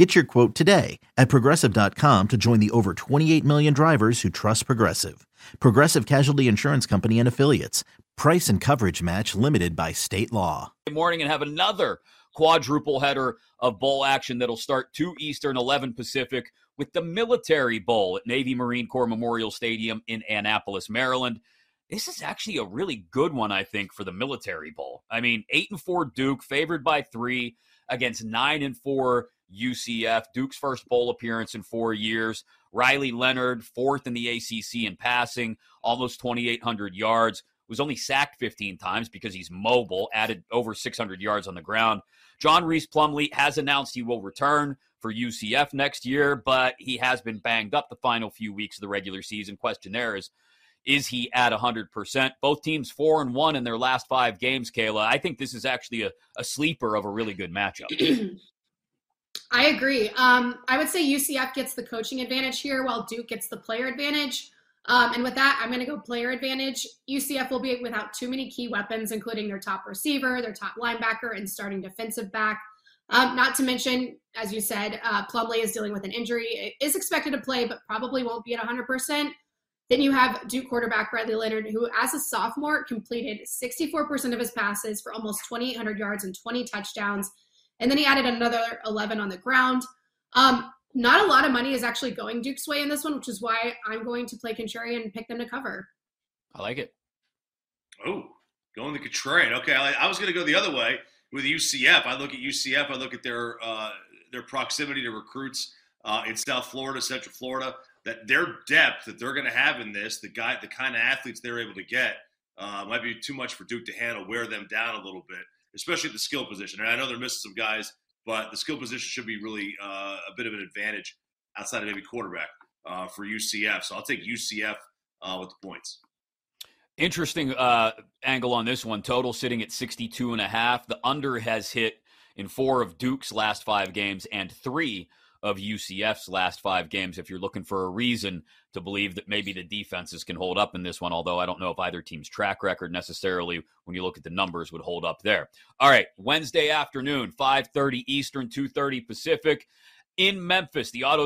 Get your quote today at progressive.com to join the over 28 million drivers who trust Progressive. Progressive Casualty Insurance Company and Affiliates. Price and coverage match limited by state law. Good morning and have another quadruple header of bowl action that'll start 2 Eastern, 11 Pacific with the Military Bowl at Navy Marine Corps Memorial Stadium in Annapolis, Maryland. This is actually a really good one, I think, for the Military Bowl. I mean, 8 and 4 Duke, favored by 3 against 9 and 4 UCF. Duke's first bowl appearance in 4 years. Riley Leonard, fourth in the ACC in passing, almost 2,800 yards. Was only sacked 15 times because he's mobile, added over 600 yards on the ground. John Rhys Plumlee has announced he will return for UCF next year, but he has been banged up the final few weeks of the regular season. Question there is, is he at 100%? Both teams four and one in their last five games, Kayla. I think this is actually a, a sleeper of a really good matchup. I agree. Um, I would say UCF gets the coaching advantage here while Duke gets the player advantage. Um, and with that, I'm going to go player advantage. UCF will be without too many key weapons, including their top receiver, their top linebacker, and starting defensive back. Um, not to mention, as you said, uh, Plumlee is dealing with an injury. It is expected to play, but probably won't be at 100%. Then you have Duke quarterback Bradley Leonard, who, as a sophomore, completed 64% of his passes for almost 2,800 yards and 20 touchdowns and then he added another 11 on the ground. Um, not a lot of money is actually going Duke's way in this one, which is why I'm going to play contrarian and pick them to cover. I like it. Oh, going the contrarian. Okay, I, I was going to go the other way with UCF. I look at UCF. I look at their uh, their proximity to recruits uh, in South Florida, Central Florida. That their depth that they're going to have in this, the guy, the kind of athletes they're able to get, uh, might be too much for Duke to handle. Wear them down a little bit especially at the skill position. And I know they're missing some guys, but the skill position should be really uh, a bit of an advantage outside of maybe quarterback uh, for UCF. So I'll take UCF uh, with the points. Interesting uh, angle on this one. Total sitting at 62 and a half. The under has hit in four of Duke's last five games and three of UCF's last five games if you're looking for a reason to believe that maybe the defenses can hold up in this one, although I don't know if either team's track record necessarily, when you look at the numbers, would hold up there. All right, Wednesday afternoon, 5.30 Eastern, 2.30 Pacific in Memphis. The Auto